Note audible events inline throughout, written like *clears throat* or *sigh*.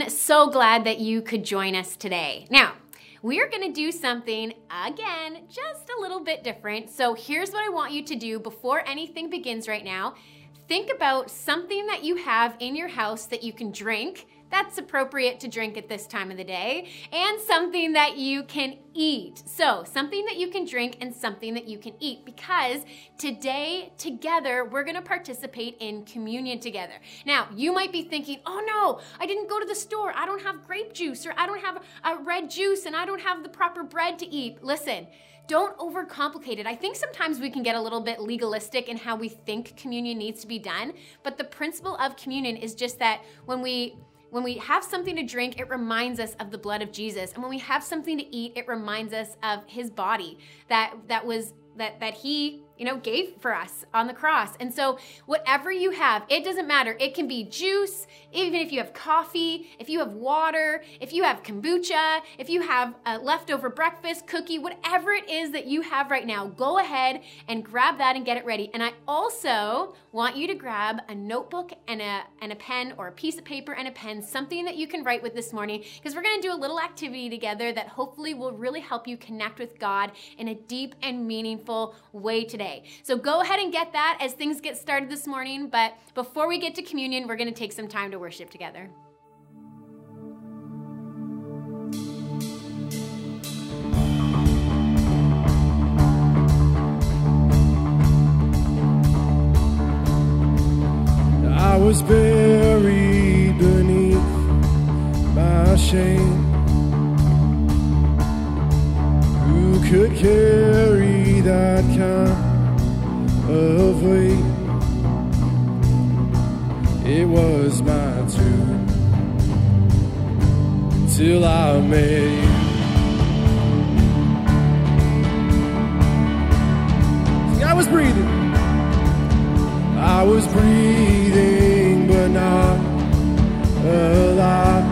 again, so glad that you could join us today. Now, we are going to do something again, just a little bit different. So, here's what I want you to do before anything begins right now. Think about something that you have in your house that you can drink that's appropriate to drink at this time of the day, and something that you can eat. So, something that you can drink and something that you can eat because today, together, we're gonna participate in communion together. Now, you might be thinking, oh no, I didn't go to the store, I don't have grape juice, or I don't have a red juice, and I don't have the proper bread to eat. Listen, don't overcomplicate it. I think sometimes we can get a little bit legalistic in how we think communion needs to be done, but the principle of communion is just that when we when we have something to drink, it reminds us of the blood of Jesus. And when we have something to eat, it reminds us of his body that that was that that he you know, gave for us on the cross. And so, whatever you have, it doesn't matter. It can be juice, even if you have coffee, if you have water, if you have kombucha, if you have a leftover breakfast, cookie, whatever it is that you have right now, go ahead and grab that and get it ready. And I also want you to grab a notebook and a and a pen or a piece of paper and a pen, something that you can write with this morning because we're going to do a little activity together that hopefully will really help you connect with God in a deep and meaningful way today today. So go ahead and get that as things get started this morning. But before we get to communion, we're going to take some time to worship together. I was buried beneath my shame. Who could carry that kind? Of weight. It was my turn till I met you. I was breathing. I was breathing, but not alive.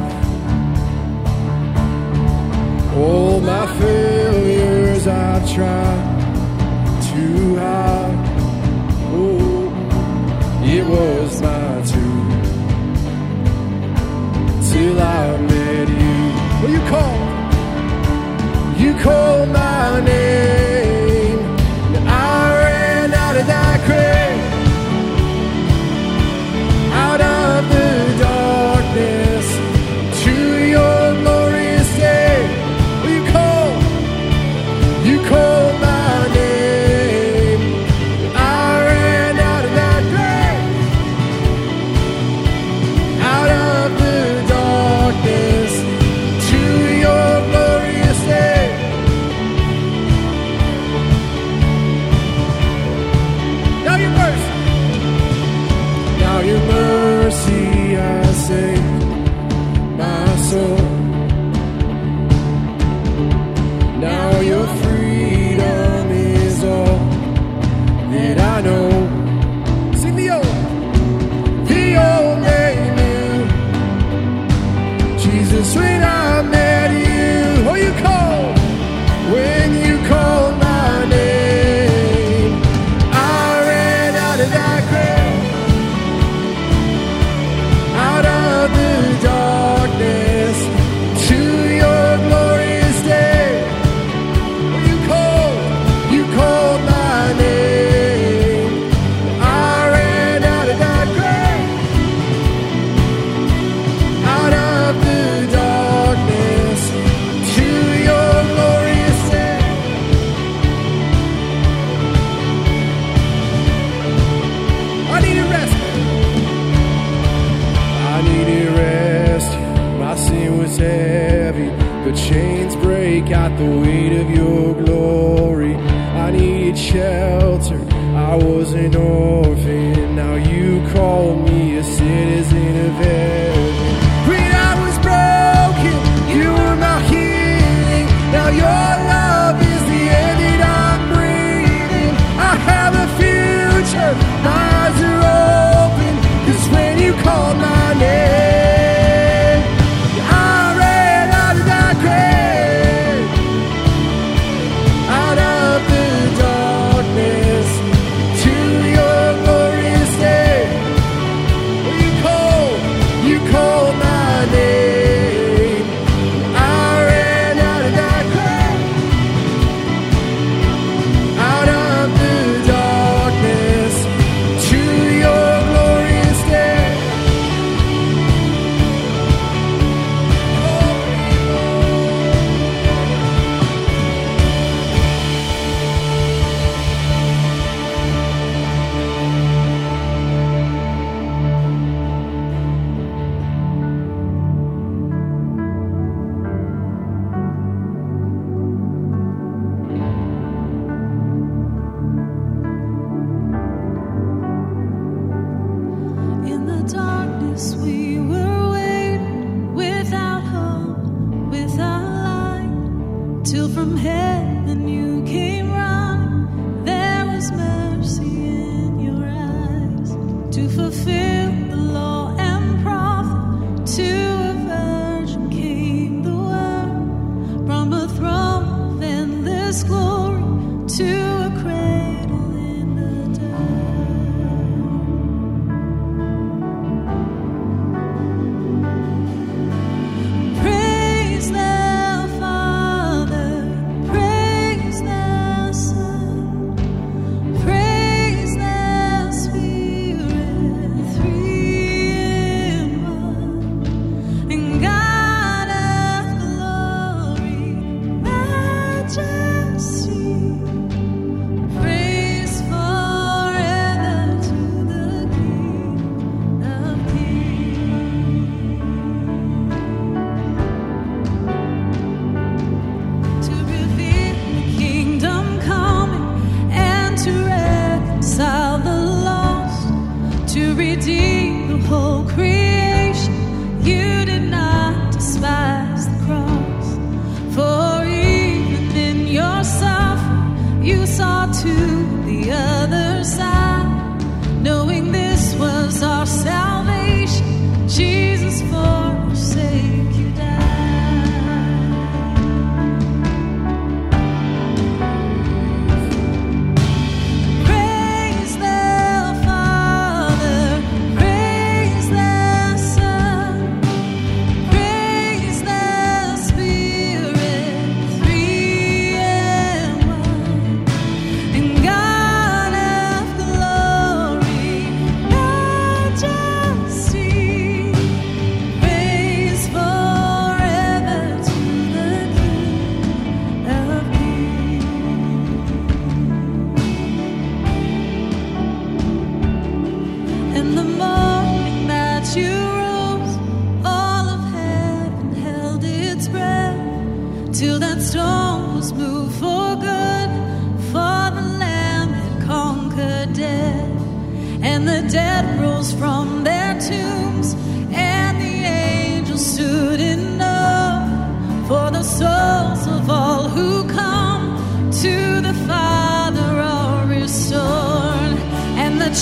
All my failures I've tried was my tune. Till I met you. Well, you called, you called my name, and I ran out of that grave,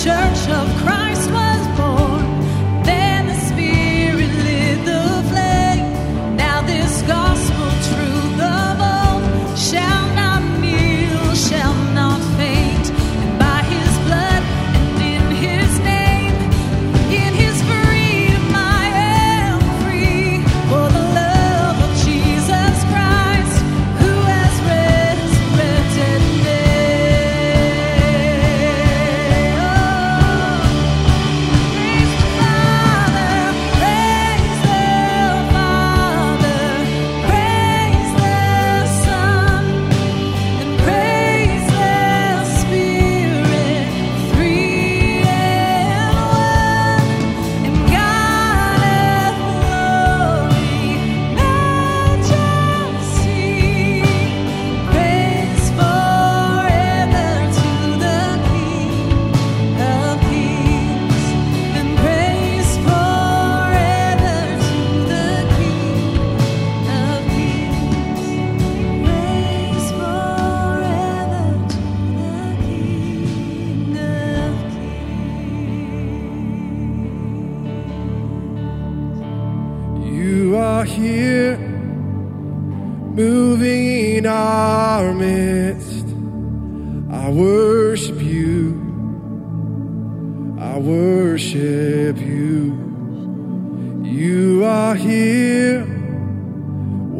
Church of Christ.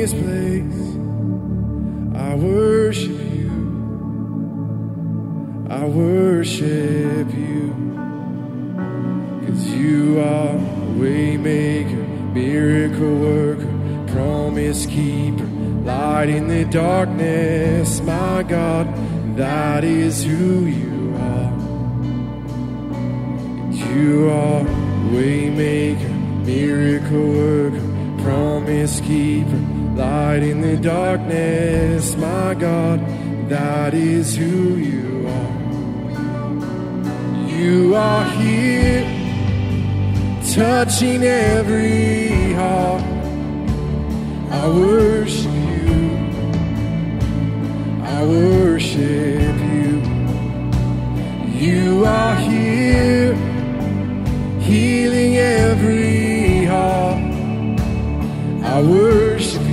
this place. I worship you. I worship you. Cause you are waymaker, miracle worker, promise keeper, light in the darkness. My God, that is who you are. You are waymaker, miracle worker, promise keeper light in the darkness, my God, that is who you are. You are here, touching every heart. I worship you. I worship you. You are here, healing every heart. I worship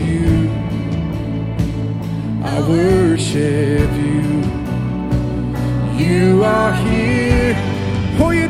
worship you. You are here. for you're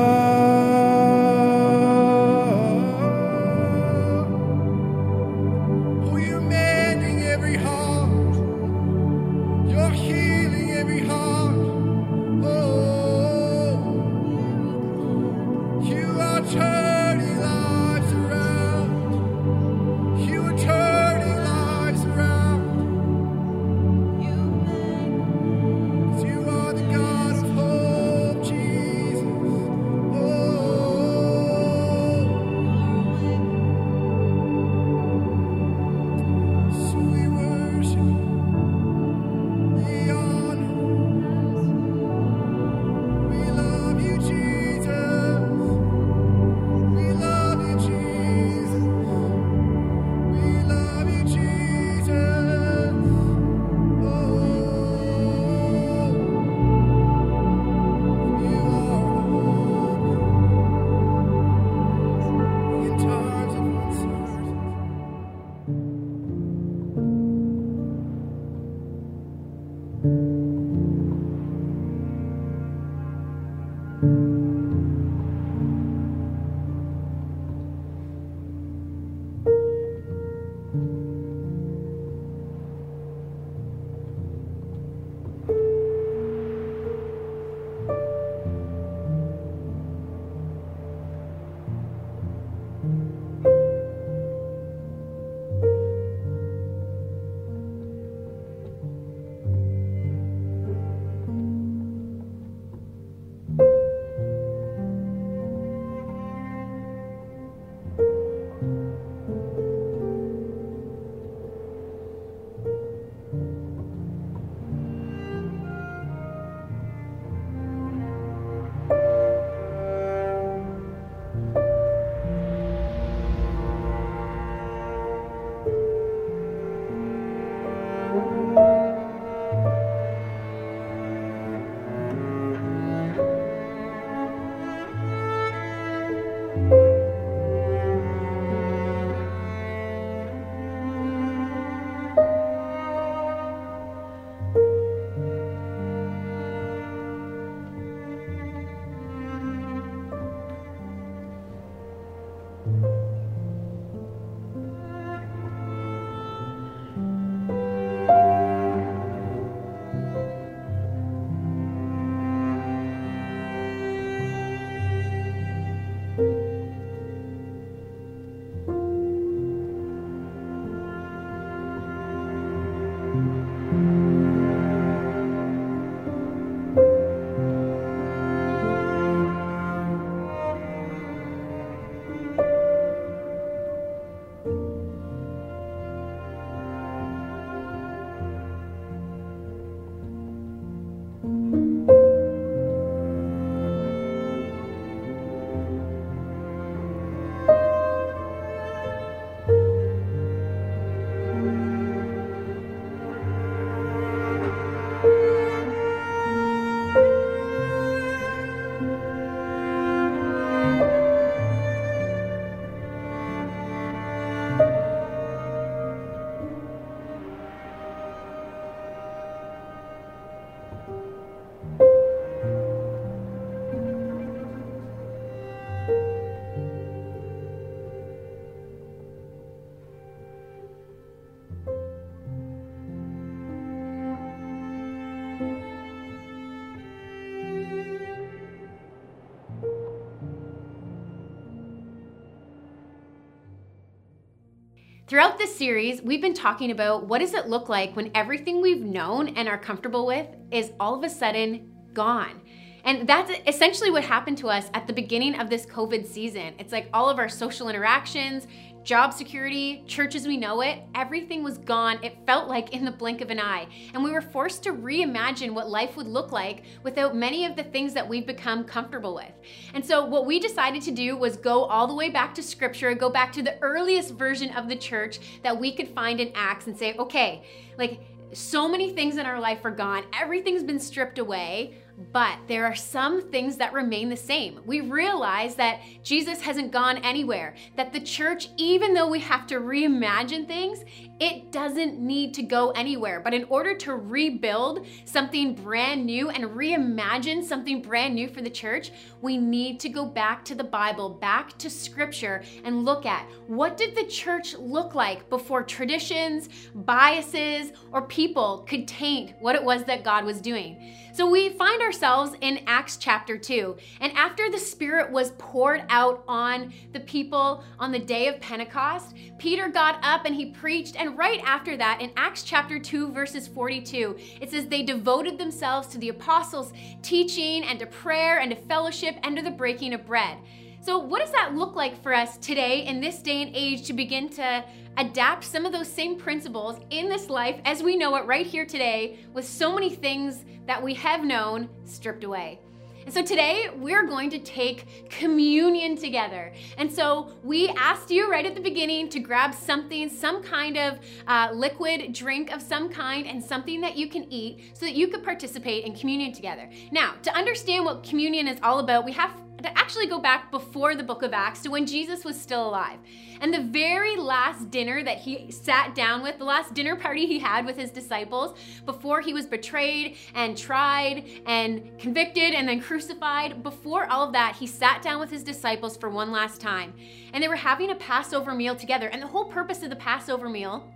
Throughout this series, we've been talking about what does it look like when everything we've known and are comfortable with is all of a sudden gone. And that's essentially what happened to us at the beginning of this COVID season. It's like all of our social interactions, job security, church as we know it, everything was gone. It felt like in the blink of an eye. And we were forced to reimagine what life would look like without many of the things that we've become comfortable with. And so, what we decided to do was go all the way back to scripture, go back to the earliest version of the church that we could find in Acts and say, okay, like, so many things in our life are gone. Everything's been stripped away. But there are some things that remain the same. We realize that Jesus hasn't gone anywhere, that the church, even though we have to reimagine things, it doesn't need to go anywhere. But in order to rebuild something brand new and reimagine something brand new for the church, we need to go back to the Bible, back to scripture, and look at what did the church look like before traditions, biases, or people could taint what it was that God was doing. So we find ourselves in Acts chapter 2. And after the Spirit was poured out on the people on the day of Pentecost, Peter got up and he preached. And right after that, in Acts chapter 2, verses 42, it says, They devoted themselves to the apostles' teaching and to prayer and to fellowship and to the breaking of bread. So, what does that look like for us today in this day and age to begin to adapt some of those same principles in this life as we know it right here today with so many things that we have known stripped away. And so today we're going to take communion together. And so we asked you right at the beginning to grab something, some kind of uh, liquid drink of some kind, and something that you can eat so that you could participate in communion together. Now, to understand what communion is all about, we have to actually go back before the book of Acts to when Jesus was still alive. And the very last dinner that he sat down with, the last dinner party he had with his disciples before he was betrayed and tried and convicted and then crucified, before all of that, he sat down with his disciples for one last time. And they were having a Passover meal together. And the whole purpose of the Passover meal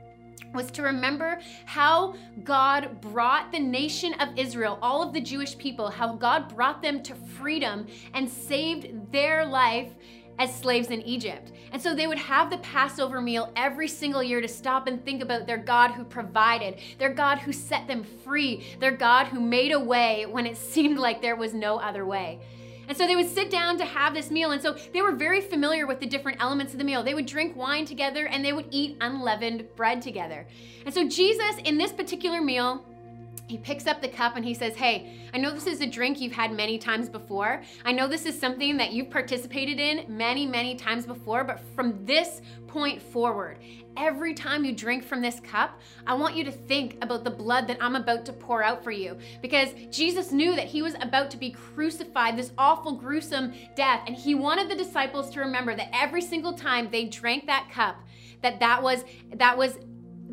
was to remember how God brought the nation of Israel, all of the Jewish people, how God brought them to freedom and saved their life as slaves in Egypt. And so they would have the Passover meal every single year to stop and think about their God who provided, their God who set them free, their God who made a way when it *laughs* seemed like there was no other way. And so they would sit down to have this meal. And so they were very familiar with the different elements of the meal. They would drink wine together and they would eat unleavened bread together. And so Jesus, in this particular meal, he picks up the cup and he says, Hey, I know this is a drink you've had many times before. I know this is something that you've participated in many, many times before, but from this point forward, every time you drink from this cup, I want you to think about the blood that I'm about to pour out for you. Because Jesus knew that he was about to be crucified, this awful, gruesome death. And he wanted the disciples to remember that every single time they drank that cup, that that was, that was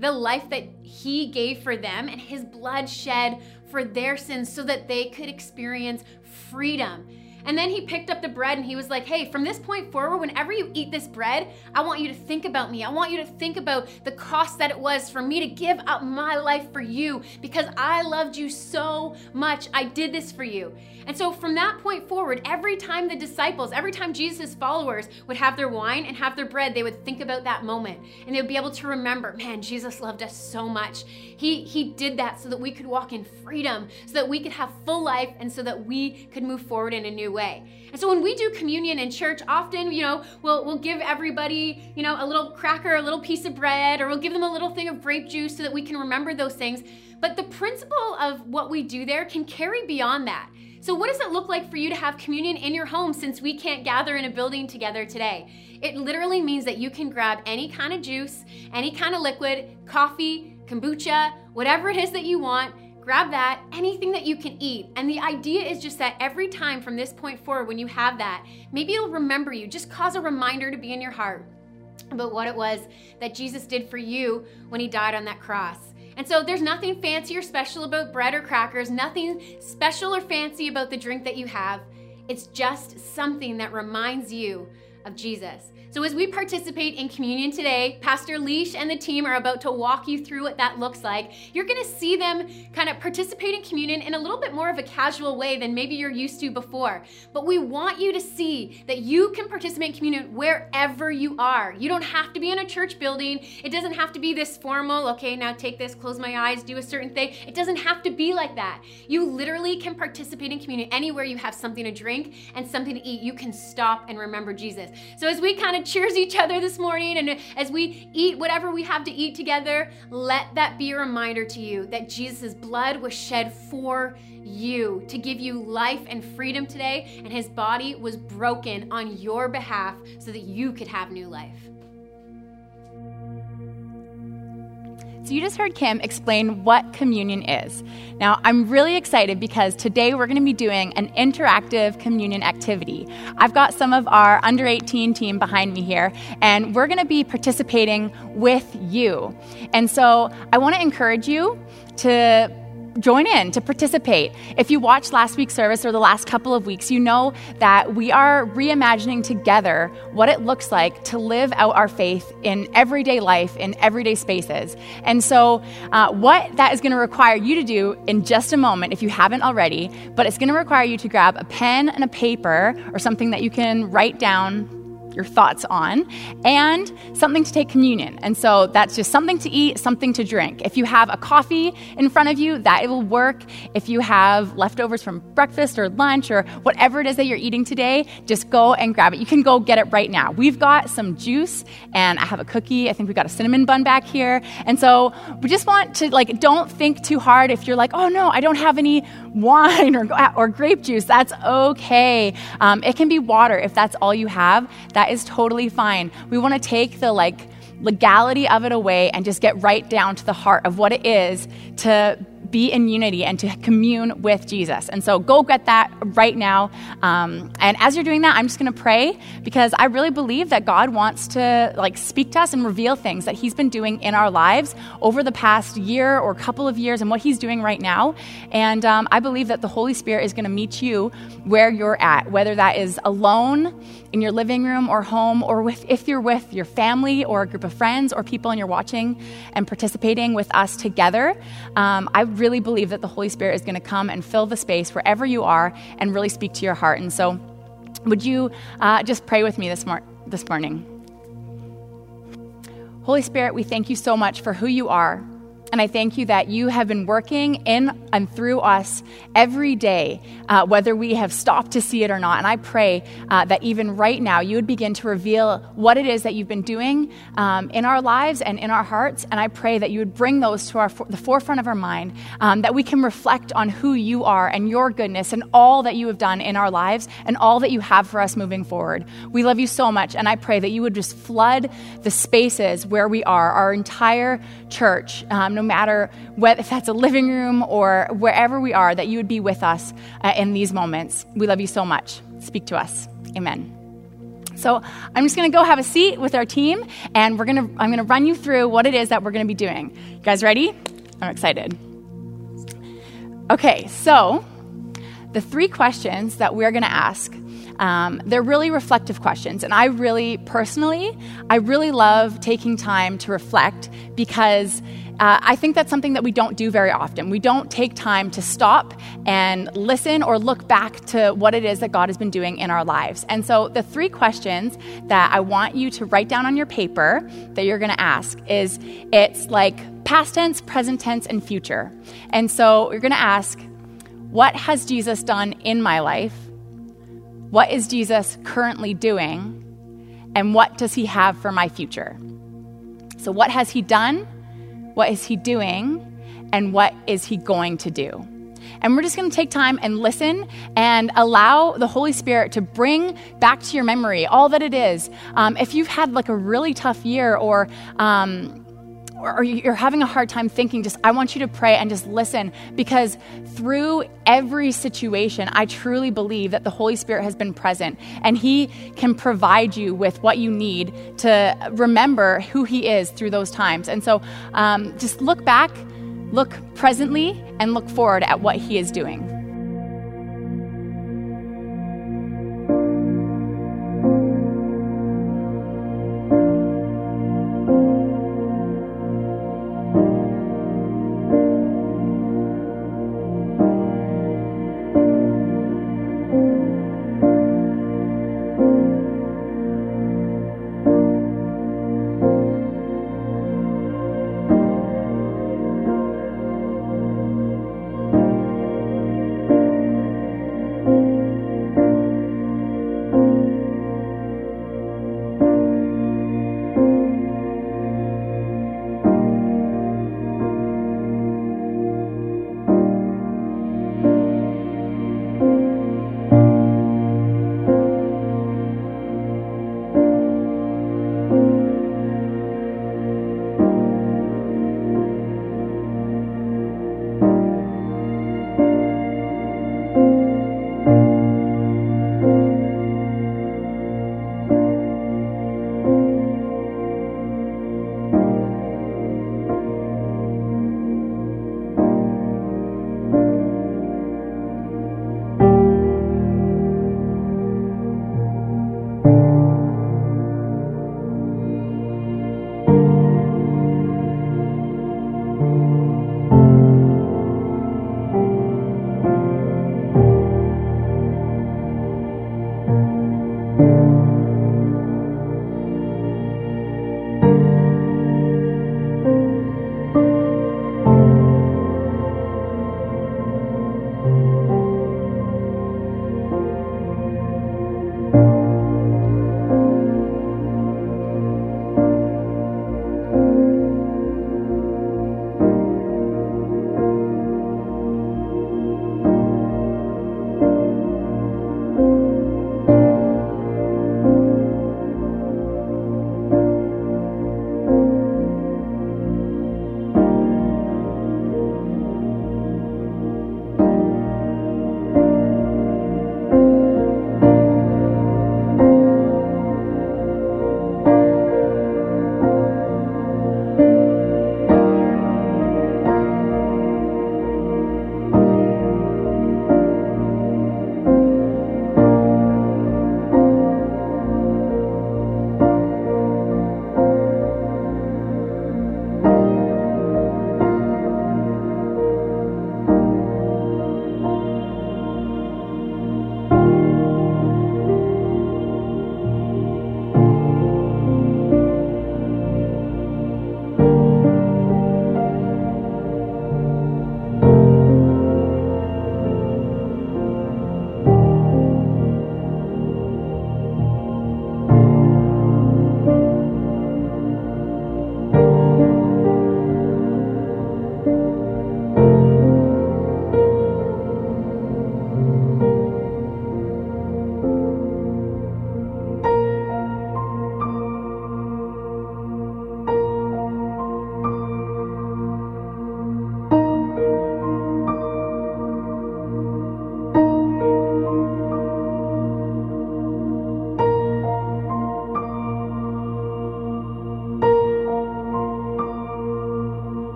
the life that he gave for them and his blood shed for their sins so that they could experience freedom and then he picked up the bread and he was like, Hey, from this point forward, whenever you eat this bread, I want you to think about me. I want you to think about the cost that it was for me to give up my life for you because I loved you so much. I did this for you. And so from that point forward, every time the disciples, every time Jesus' followers would have their wine and have their bread, they would think about that moment and they would be able to remember, man, Jesus loved us so much. He, he did that so that we could walk in freedom, so that we could have full life, and so that we could move forward in a new way. And so when we do communion in church, often, you know, we'll, we'll give everybody, you know, a little cracker, a little piece of bread, or we'll give them a little thing of grape juice so that we can remember those things. But the principle of what we do there can carry beyond that. So, what does it look like for you to have communion in your home since we can't gather in a building together today? It literally means that you can grab any kind of juice, any kind of liquid, coffee, kombucha, whatever it is that you want, grab that, anything that you can eat. And the idea is just that every time from this point forward, when you have that, maybe it'll remember you, just cause a reminder to be in your heart about what it was that Jesus did for you when he died on that cross. And so there's nothing fancy or special about bread or crackers, nothing special or fancy about the drink that you have. It's just something that reminds you of Jesus. So, as we participate in communion today, Pastor Leash and the team are about to walk you through what that looks like. You're going to see them kind of participate in communion in a little bit more of a casual way than maybe you're used to before. But we want you to see that you can participate in communion wherever you are. You don't have to be in a church building, it doesn't have to be this formal, okay, now take this, close my eyes, do a certain thing. It doesn't have to be like that. You literally can participate in communion anywhere you have something to drink and something to eat. You can stop and remember Jesus. So, as we kind of cheers each other this morning and as we eat whatever we have to eat together, let that be a reminder to you that Jesus' blood was shed for you to give you life and freedom today, and his body was broken on your behalf so that you could have new life. So, you just heard Kim explain what communion is. Now, I'm really excited because today we're going to be doing an interactive communion activity. I've got some of our under 18 team behind me here, and we're going to be participating with you. And so, I want to encourage you to join in, to participate. If you watched last week's service or the last couple of weeks, you know that we are reimagining together what it looks like to live out our faith in everyday life, in everyday spaces. And so, uh, what that is going to require you to do in just a moment, if you haven't already, but it's going to require you to grab a pen and a paper or something that you can write down your thoughts on, and something to take communion. And so that's just something to eat, something to drink. If you have a coffee in front of you, that it will work. If you have leftovers from breakfast or lunch or whatever it is that you're eating today, just go and grab it. You can go get it right now. We've got some juice, and I have a cookie. I think we've got a cinnamon bun back here. And so we just want to, like, don't think too hard if you're like, oh no, I don't have any wine or, *laughs* or grape juice. That's okay. Um, it can be water if that's all you have. That is totally fine. We want to take the like legality of it away and just get right down to the heart of what it is to be in unity and to commune with Jesus. And so go get that right now. Um, and as you're doing that, I'm just going to pray because I really believe that God wants to like speak to us and reveal things that He's been doing in our lives over the past year or couple of years and what He's doing right now. And um, I believe that the Holy Spirit is going to meet you where you're at, whether that is alone in your living room or home, or with, if you're with your family or a group of friends or people and you're watching and participating with us together. Um, I really believe that the Holy Spirit is going to come and fill the space wherever you are and really speak to your heart. And so, would you uh, just pray with me this, mor- this morning? Holy Spirit, we thank you so much for who you are. And I thank you that you have been working in and through us every day, uh, whether we have stopped to see it or not. And I pray uh, that even right now, you would begin to reveal what it is that you've been doing um, in our lives and in our hearts. And I pray that you would bring those to our, the forefront of our mind, um, that we can reflect on who you are and your goodness and all that you have done in our lives and all that you have for us moving forward. We love you so much. And I pray that you would just flood the spaces where we are, our entire church. Um, no matter whether, if that's a living room or wherever we are, that you would be with us uh, in these moments. We love you so much. Speak to us. Amen. So I'm just going to go have a seat with our team, and we're going to I'm going to run you through what it is that we're going to be doing. You guys ready? I'm excited. Okay, so the three questions that we're going to ask um, they're really reflective questions. And I really, personally, I really love taking time to reflect because uh, I think that's something that we don't do very often. We don't take time to stop and listen or look back to what it is that God has been doing in our lives. And so, the three questions that I want you to write down on your paper that you're going to ask is it's like past tense, present tense, and future. And so, you're going to ask, What has Jesus done in my life? What is Jesus currently doing? And what does he have for my future? So, what has he done? What is he doing? And what is he going to do? And we're just going to take time and listen and allow the Holy Spirit to bring back to your memory all that it is. Um, if you've had like a really tough year or um, or you're having a hard time thinking, just I want you to pray and just listen because through every situation, I truly believe that the Holy Spirit has been present and He can provide you with what you need to remember who He is through those times. And so um, just look back, look presently, and look forward at what He is doing.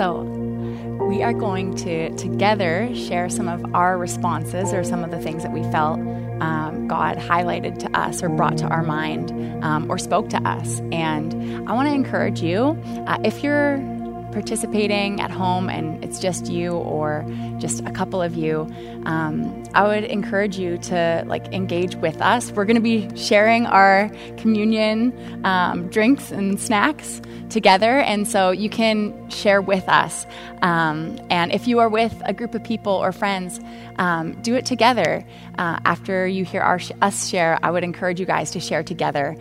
So, we are going to together share some of our responses or some of the things that we felt um, God highlighted to us or brought to our mind um, or spoke to us. And I want to encourage you uh, if you're participating at home and it's just you or just a couple of you, um, I would encourage you to like engage with us. We're going to be sharing our communion um, drinks and snacks together, and so you can share with us. Um, and if you are with a group of people or friends, um, do it together. Uh, after you hear our us share, I would encourage you guys to share together.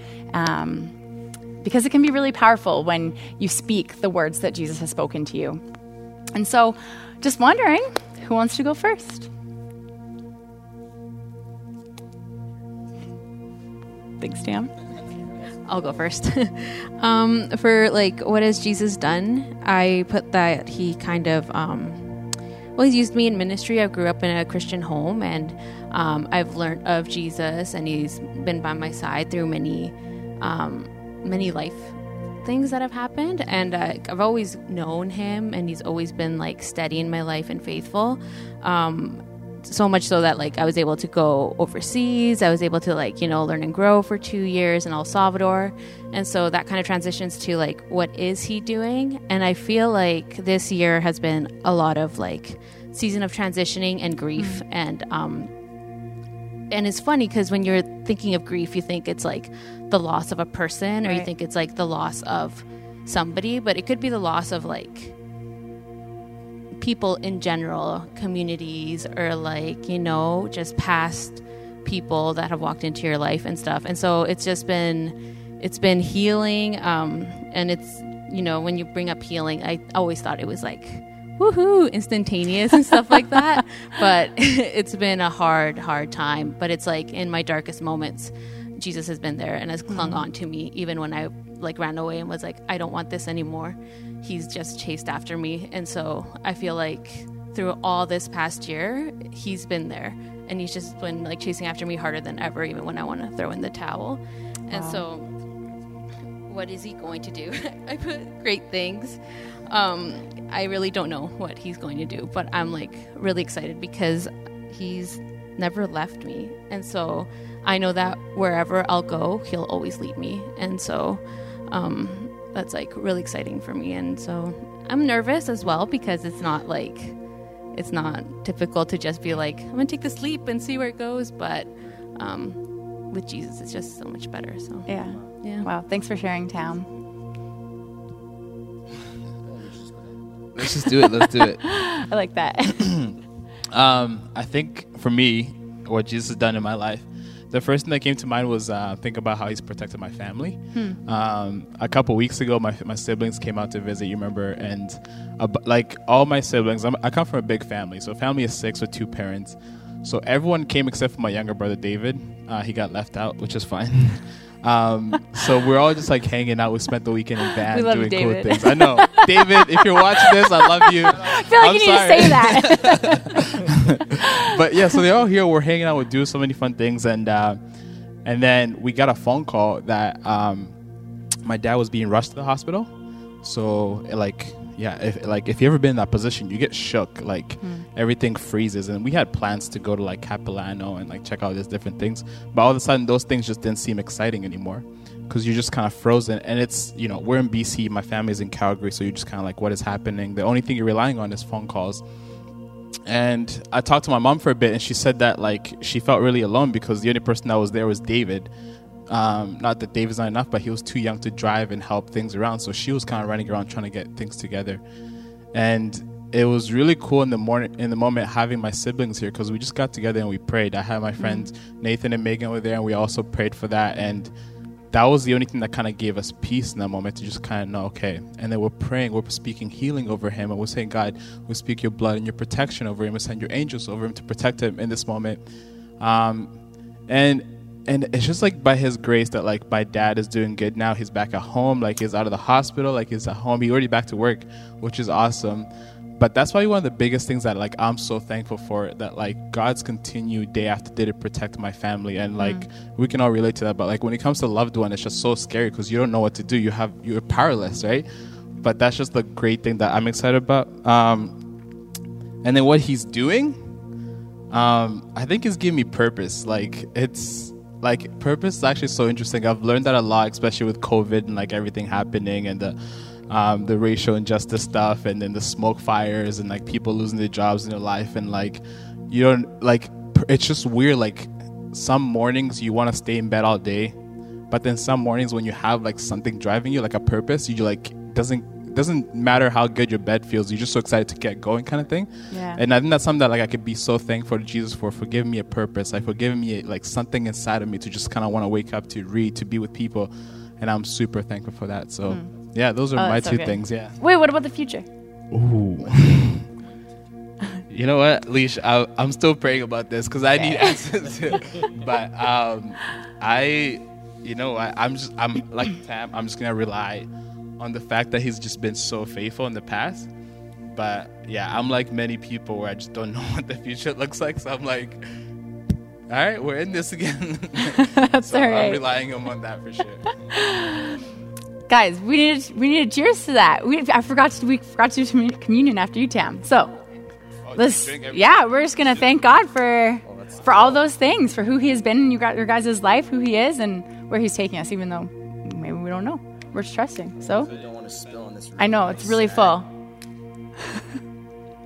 Because it can be really powerful when you speak the words that Jesus has spoken to you. And so, just wondering, who wants to go first? Big Stam. I'll go first. *laughs* um, for like, what has Jesus done? I put that he kind of, um, well, he's used me in ministry. I grew up in a Christian home, and um, I've learned of Jesus, and he's been by my side through many, um, many life things that have happened. And uh, I've always known him, and he's always been like steady in my life and faithful. Um, so much so that like I was able to go overseas. I was able to like you know learn and grow for two years in El Salvador, and so that kind of transitions to like what is he doing? And I feel like this year has been a lot of like season of transitioning and grief and um and it's funny because when you're thinking of grief, you think it's like the loss of a person, or you think it's like the loss of somebody, but it could be the loss of like people in general, communities, or like, you know, just past people that have walked into your life and stuff. And so it's just been it's been healing. Um, and it's you know, when you bring up healing, I always thought it was like woohoo, instantaneous and stuff like that. *laughs* But *laughs* it's been a hard, hard time. But it's like in my darkest moments, Jesus has been there and has clung mm-hmm. on to me, even when I like ran away and was like, I don't want this anymore. He's just chased after me. And so I feel like through all this past year, he's been there. And he's just been like chasing after me harder than ever, even when I want to throw in the towel. And so what is he going to do? *laughs* I put great things. Um, I really don't know what he's going to do, but I'm like really excited because he's never left me. And so I know that wherever I'll go, he'll always lead me. And so um, that's like really exciting for me. And so I'm nervous as well because it's not like, it's not typical to just be like, I'm gonna take this leap and see where it goes. But um, with Jesus, it's just so much better. So Yeah. yeah. Wow. Thanks for sharing, Tam. Let's just do it. Let's do it. *laughs* I like that. *clears throat* Um, I think for me, what Jesus has done in my life, the first thing that came to mind was uh, think about how He's protected my family. Um, a couple weeks ago, my my siblings came out to visit. You remember, and uh, like all my siblings, I'm, I come from a big family. So family is six with two parents. So everyone came except for my younger brother David. Uh, he got left out, which is fine. *laughs* Um, so we're all just like hanging out. We spent the weekend in van We love you, doing cool things. I know, *laughs* David. If you're watching this, I love you. *laughs* I feel like I'm you need to say that. *laughs* but yeah, so they're all here. We're hanging out. We do so many fun things, and uh, and then we got a phone call that um, my dad was being rushed to the hospital. So like yeah, if like if you ever been in that position, you get shook. Like hmm. everything freezes, and we had plans to go to like Capilano and like check out these different things, but all of a sudden those things just didn't seem exciting anymore because you're just kind of frozen. And it's you know we're in BC, my family's in Calgary, so you're just kind of like what is happening. The only thing you're relying on is phone calls and I talked to my mom for a bit, and she said that like she felt really alone because the only person that was there was David. Um, not that David's not enough, but he was too young to drive and help things around, so she was kind of running around trying to get things together. And it was really cool in the morning, in the moment, having my siblings here because we just got together and we prayed. I had my friends Nathan and Megan were there, and we also prayed for that. And that was the only thing that kind of gave us peace in that moment to just kind of know, okay. And then we're praying, we're speaking healing over him, and we're saying, God, we speak your blood and your protection over him, and send your angels over him to protect him in this moment. Um, and and it's just like by his grace that like my dad is doing good now. He's back at home, like he's out of the hospital, like he's at home. He already back to work, which is awesome. But that's probably one of the biggest things that like I'm so thankful for that like God's continued day after day to protect my family and like we can all relate to that. But like when it comes to loved one, it's just so scary because you don't know what to do. You have you're powerless, right? but that's just the great thing that I'm excited about. Um, and then what he's doing, um, I think is giving me purpose. Like it's like purpose is actually so interesting. I've learned that a lot, especially with COVID and like everything happening and the um, the racial injustice stuff and then the smoke fires and like people losing their jobs in their life and like you don't like it's just weird like some mornings you want to stay in bed all day but then some mornings when you have like something driving you like a purpose you like doesn't doesn't matter how good your bed feels you're just so excited to get going kind of thing Yeah. and i think that's something that like i could be so thankful to jesus for for giving me a purpose like for giving me like something inside of me to just kind of want to wake up to read to be with people and i'm super thankful for that so yeah those are Oh, my so two good. things yeah Wait, what about the future? Ooh. *laughs* you know what, Leash? I, I'm still praying about this because I need answers. *laughs* *laughs* but um, I, you know, I, I'm just, I'm like Tam. I'm just gonna rely on the fact that he's just been so faithful in the past. But yeah, I'm like many people where I just don't *laughs* know what the future looks like. So I'm like, all right, we're in this again. *laughs* That's so all I'm relying on on that for sure. *laughs* Guys, we needed we needed cheers to that. We I forgot to we forgot to do communion after you, Tam. So Oh, let's yeah, we're just gonna thank God for for all those things, for who He has been in you got your guys' life, who He is, and where He's taking us, even though maybe we don't know. We're stressing. So I don't want to spill on this. I know it's really full. *laughs*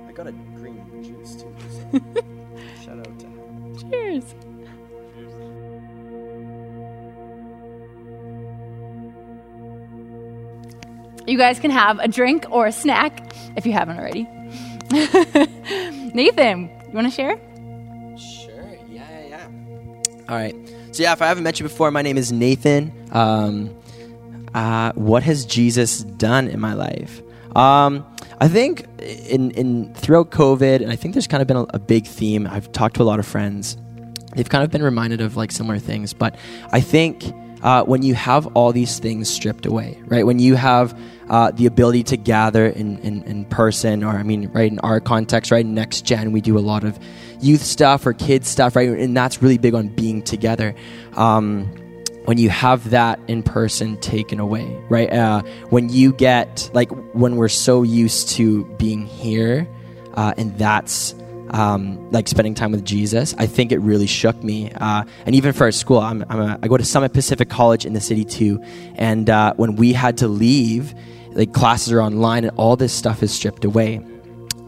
I got a green juice too. so *laughs* Shout out to him. Cheers. You guys can have a drink or a snack if you haven't already. *laughs* Nathan, you want to share? Sure. Yeah, yeah, yeah. All right. So yeah, if I haven't met you before, my name is Nathan. Um, uh, what has Jesus done in my life? Um, I think in in throughout COVID, and I think there's kind of been a, a big theme. I've talked to a lot of friends. They've kind of been reminded of like similar things, but I think uh, when you have all these things stripped away, right? When you have uh, the ability to gather in, in, in person, or I mean, right in our context, right? Next gen, we do a lot of youth stuff or kids stuff, right? And that's really big on being together. Um, when you have that in person taken away, right? Uh, when you get like when we're so used to being here, uh, and that's um, like spending time with Jesus, I think it really shook me. Uh, and even for our school, I'm, I'm a, I go to Summit Pacific College in the city too. And uh, when we had to leave, like classes are online and all this stuff is stripped away.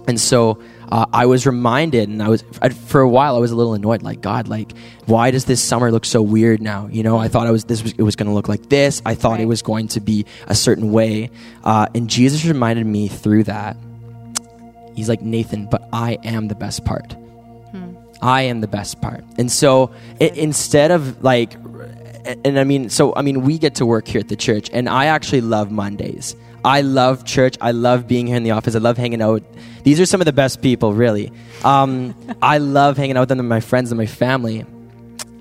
And so uh, I was reminded, and I was I, for a while I was a little annoyed. Like God, like why does this summer look so weird now? You know, I thought I was this was it was going to look like this. I thought it was going to be a certain way, uh, and Jesus reminded me through that. He's like Nathan, but I am the best part. I am the best part. And so i instead of like, and I mean, so I mean, we get to work here at the church, and I actually love Mondays. I love church. I love being here in the office. I love hanging out. These are some of the best people, really. Um, *laughs* I love hanging out with them and my friends and my family.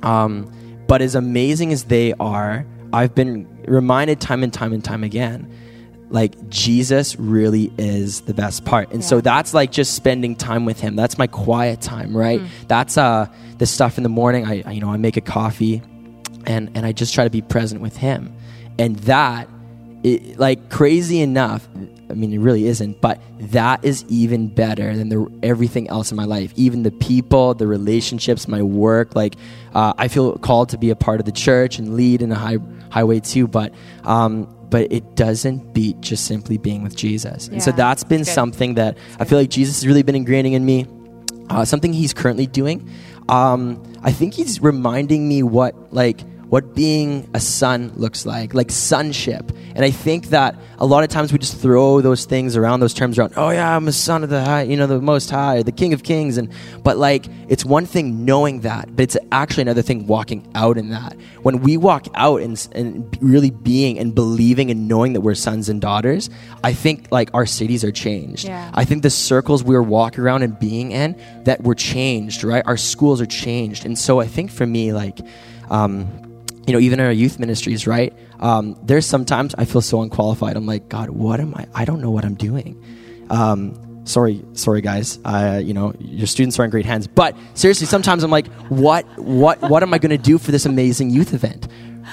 Um, but as amazing as they are, I've been reminded time and time and time again like Jesus really is the best part. And so that's like just spending time with him. That's my quiet time, right? That's uh the stuff in the morning I, I you know, I make a coffee and and I just try to be present with him. And that it, like crazy enough, I mean it really isn't, but that is even better than the everything else in my life. Even the people, the relationships, my work, like uh, I feel called to be a part of the church and lead in a high highway too, but um but it doesn't beat just simply being with Jesus. And so that's been that's something that I feel like Jesus has really been ingraining in me. Uh, something he's currently doing. Um, I think he's reminding me what like what being a son looks like, like sonship. And I think that a lot of times we just throw those things around, those terms around. Oh yeah, I'm a son of the high, you know, the Most High, the King of Kings, and but like it's one thing knowing that, but it's actually another thing walking out in that. When we walk out and, and really being and believing and knowing that we're sons and daughters, I think like our cities are changed. Yeah. I think the circles we're walking around and being in that were changed, right? Our schools are changed, and so I think for me, like. Um, you know, even in our youth ministries, right? Um, there's sometimes I feel so unqualified. I'm like, God, what am I? I don't know what I'm doing. Um, sorry, sorry, guys. Uh, you know, your students are in great hands. But seriously, sometimes I'm like, what, what, what am I going to do for this amazing youth event?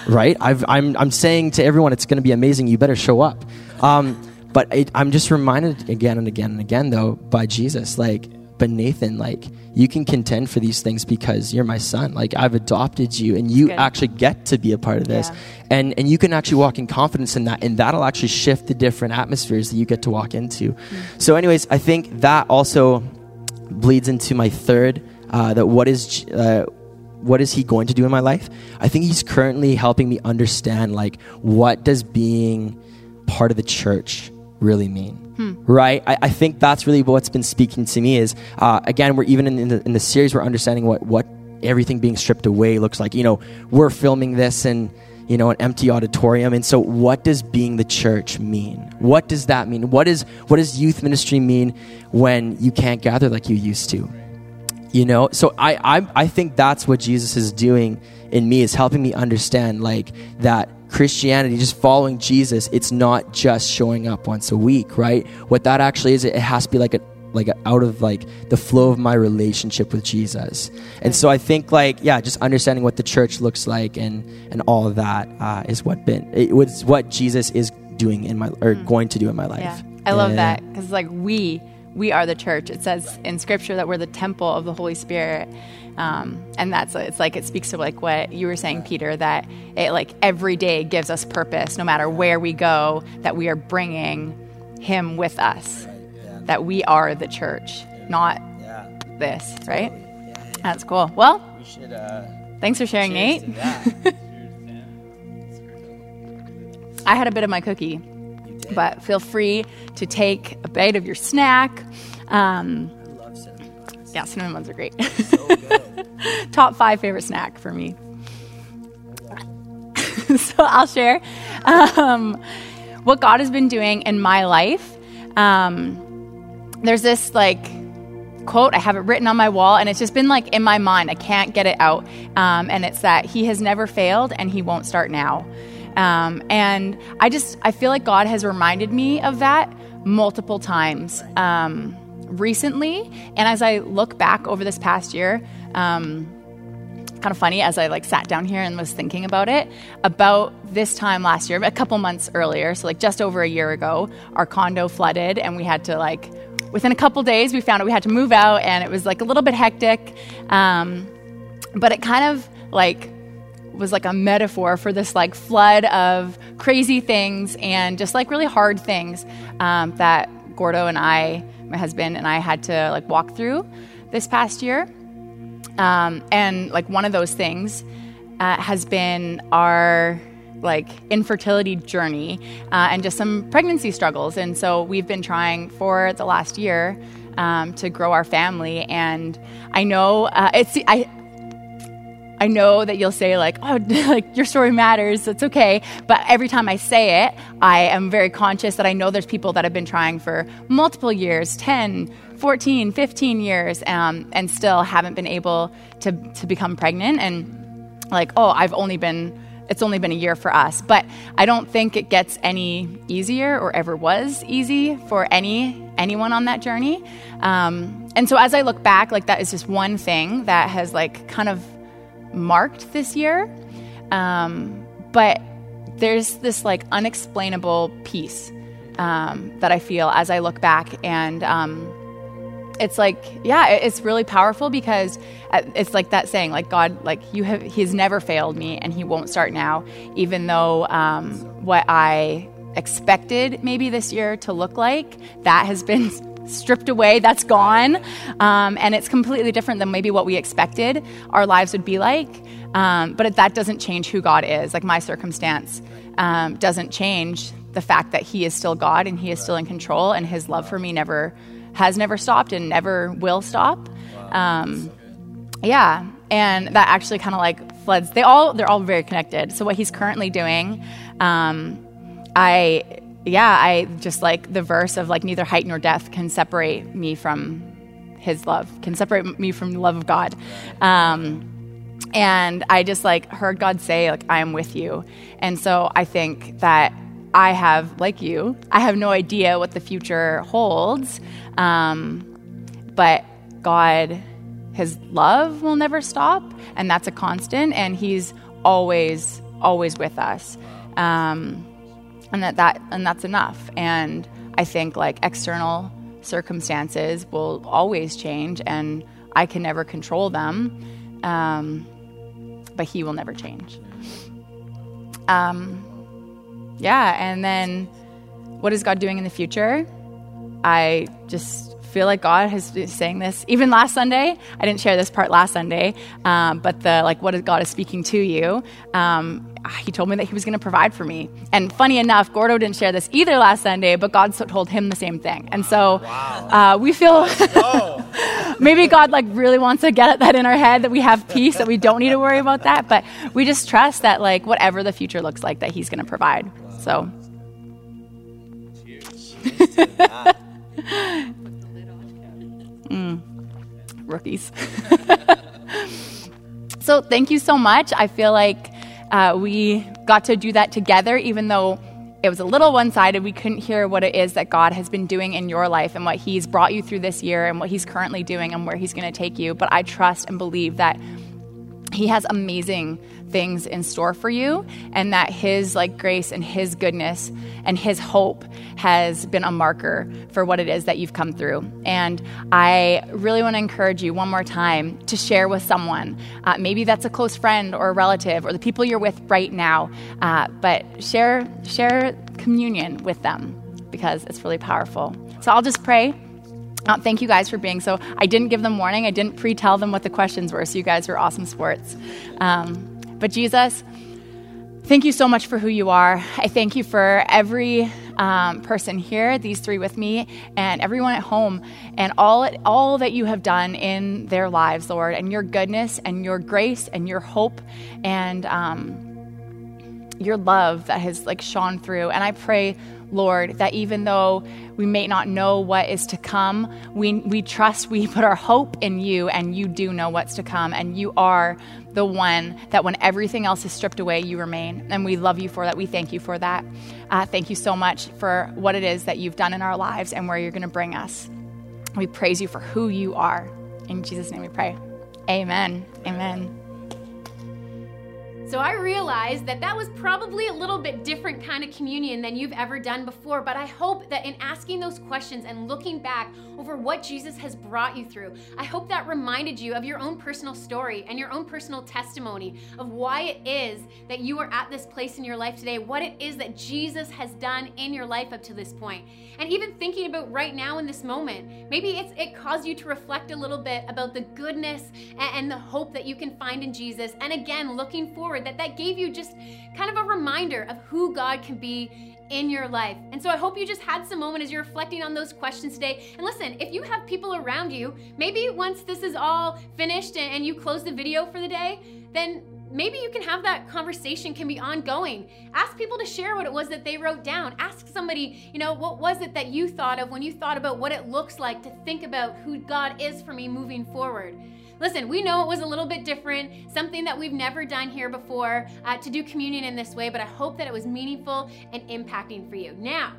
Right? I've, I'm, I'm saying to everyone, it's going to be amazing. You better show up. Um, but it, I'm just reminded again and again and again, though, by Jesus, like, but Nathan, like, you can contend for these things because you're my son. Like, I've adopted you, and you actually get to be a part of this. Yeah. And, and you can actually walk in confidence in that, and that'll actually shift the different atmospheres that you get to walk into. So, anyways, I think that also bleeds into my third uh, that what is uh, what is he going to do in my life i think he's currently helping me understand like what does being part of the church really mean. Right? I, I think that's really what's been speaking to me is uh, again we're even in, in, the, in the series we're understanding what what everything being stripped away looks like. You know we're filming this in you know an empty auditorium. And so what does being the church mean? What does that mean? What is what does youth ministry mean when you can't gather like you used to? You know? So I, I i think that's what jesus is doing in me is helping me understand like that christianity just following jesus it's not just showing up once a week right? What that actually is it has to be like a like a, out of like the flow of my relationship with jesus. And so i think like yeah just understanding what the church looks like and and all of that uh, is what been it was what jesus is doing in my or going to do in my life. Yeah, I love Yeah. that because like we we are the church. It says in Scripture that we're the temple of the Holy Spirit, um, and that's it's like it speaks to like what you were saying, Peter. That it like every day gives us purpose, no matter where we go. That we are bringing Him with us. That we are the church, not this. Right? That's cool. Well, we should uh thanks for sharing, Nate. *laughs* I had a bit of my cookie, but feel free to take a bite of your snack. Um, yeah, cinnamon buns are great. *laughs* Top five favorite snack for me. *laughs* so I'll share um, what God has been doing in my life. Um, there's this like quote. I have it written on my wall, and it's just been like in my mind. I can't get it out. Um, and it's that He has never failed, and He won't start now. Um, and I just I feel like God has reminded me of that multiple times um, recently. And as I look back over this past year. Um, kind of funny as I like sat down here and was thinking about it. About this time last year, a couple months earlier, so like just over a year ago, our condo flooded and we had to like within a couple days we found out we had to move out and it was like a little bit hectic. Um, but it kind of like was like a metaphor for this like flood of crazy things and just like really hard things um, that Gordo and I, my husband and I, had to like walk through this past year. Um, and like one of those things uh, has been our like infertility journey uh, and just some pregnancy struggles. And so we've been trying for the last year um, to grow our family. And I know uh, it's I. I know that you'll say like, "Oh, *laughs* like your story matters. It's okay." But every time I say it, I am very conscious that I know there's people that have been trying for multiple years, 10, 14, 15 years, um, and still haven't been able to to become pregnant. And like, oh, I've only been it's only been a year for us, but I don't think it gets any easier or ever was easy for any anyone on that journey. Um, and so as I look back, like that is just one thing that has like kind of marked this year. Um, but there's this like unexplainable peace um, that I feel as I look back, and um, it's like, yeah, it's really powerful because uh, it's like that saying, like God, like you have, He's never failed me, and He won't start now, even though um, what I expected maybe this year to look like that has been stripped away that's gone. Um, and it's completely different than maybe what we expected our lives would be like. Um, but that doesn't change who god is. Like my circumstance um, doesn't change the fact that he is still god and he is still in control and his love for me never has never stopped and never will stop. Um, yeah. And that actually kind of like floods they all they're all very connected. So what he's currently doing um, i yeah i just like the verse of like neither height nor depth can separate me from his love can separate me from the love of god. Um, and i just like heard god say like i am with you. And so i think that i have like you i have no idea what the future holds um, but god his love will never stop and that's a constant and he's always always with us. Um, and that, that and that's enough and I think like external circumstances will always change and I can never control them. Um, but He will never change. Um, yeah, and then what is God doing in the future? I just feel like God has been saying this even last Sunday. I didn't share this part last Sunday, um, but the like, what is God is speaking to you? Um, he told me that he was going to provide for me. And funny enough, Gordo didn't share this either last Sunday, but God told him the same thing. And so uh, we feel *laughs* maybe God like really wants to get at that in our head that we have peace, that we don't need to worry about that. But we just trust that like whatever the future looks like, that He's going to provide. So. *laughs* Mm, rookies. *laughs* so thank you so much. I feel like uh, we got to do that together, even though it was a little one sided. We couldn't hear what it is that God has been doing in your life and what He's brought you through this year and what He's currently doing and where He's going to take you. But I trust and believe that He has amazing things in store for you and that his like grace and his goodness and his hope has been a marker for what it is that you've come through and i really want to encourage you one more time to share with someone uh, maybe that's a close friend or a relative or the people you're with right now uh, but share share communion with them because it's really powerful so i'll just pray uh, thank you guys for being so. I didn't give them warning. I didn't pre tell them what the questions were, so you guys were awesome sports. Um, but Jesus, thank you so much for who you are. I thank you for every um, person here, these three with me, and everyone at home, and all all that you have done in their lives, Lord, and your goodness and your grace and your hope and um, your love that has like shone through. And I pray. Lord, that even though we may not know what is to come, we, we trust, we put our hope in you, and you do know what's to come, and you are the one that when everything else is stripped away, you remain. And we love you for that. We thank you for that. Uh, thank you so much for what it is that you've done in our lives and where you're going to bring us. We praise you for who you are. In Jesus' name we pray. Amen. Amen. So I realized that that was probably a little bit different kind of communion than you've ever done before, but I hope that in asking those questions and looking back over what Jesus has brought you through, I hope that reminded you of your own personal story and your own personal testimony of why it is that you are at this place in your life today, what it is that Jesus has done in your life up to this point. And even thinking about right now in this moment, maybe it's it caused you to reflect a little bit about the goodness and the hope that you can find in Jesus. And again, looking forward that that gave you just kind of a reminder of who God can be in your life. And so I hope you just had some moment as you're reflecting on those questions today. And listen, if you have people around you, maybe once this is all finished and, and you close the video for the day, then maybe you can have that conversation can be ongoing ask people to share what it was that they wrote down ask somebody you know what was it that you thought of when you thought about what it looks like to think about who god is for me moving forward Listen, we know it was a little bit different, something that we've never done here before uh, to do communion in this way, but I hope that it was meaningful and impacting for you. Now,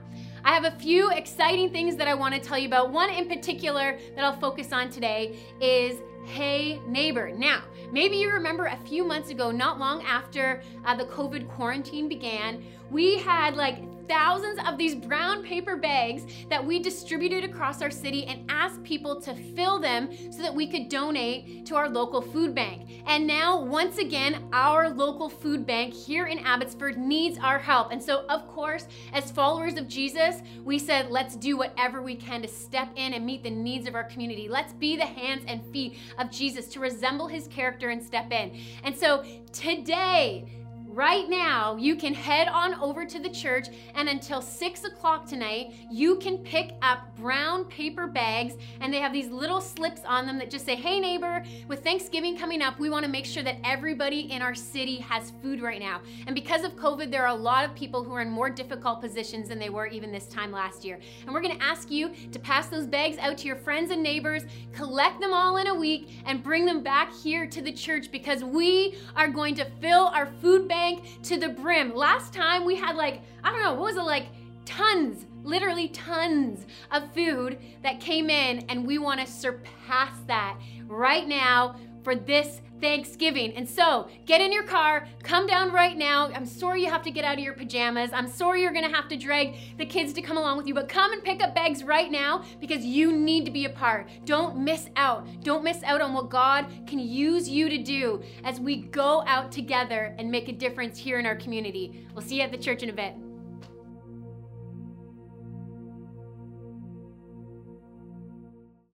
I have a few exciting things that I want to tell you about. One in particular that I'll focus on today is Hey Neighbor. Now, maybe you remember a few months ago, not long after uh, the COVID quarantine began, we had like thousands of these brown paper bags that we distributed across our city and asked people to fill them so that we could donate to our local food bank. And now, once again, our local food bank here in Abbotsford needs our help. And so, of course, as followers of Jesus, we said, let's do whatever we can to step in and meet the needs of our community. Let's be the hands and feet of Jesus to resemble his character and step in. And so, today, right now, you can head on over to the church, and until six o'clock tonight, you can pick up brown paper bags, and they have these little slips on them that just say, Hey, neighbor, with Thanksgiving coming up, we want to make sure that everybody in our city has food right now. And because of COVID, there are a lot of people who are in more difficult positions than they were even this time last year. And we're going to ask you to pass those bags out to your friends and neighbors, collect them all in a week, and bring them back here to the church because we are going to fill our food bag bank to the brim. Last time we had like, I don't know, what was it like? Tons, literally tons of food that came in, and we want to surpass that right now for this Thanksgiving. And so get in your car, come down right now. I'm sorry you have to get out of your pajamas. I'm sorry you're to have to drag the kids to come along with you, but come and pick up bags right now because you need to be a part. Don't miss out. Don't miss out on what God can use you to do as we go out together and make a difference here in our community. We'll see you at the church in a bit.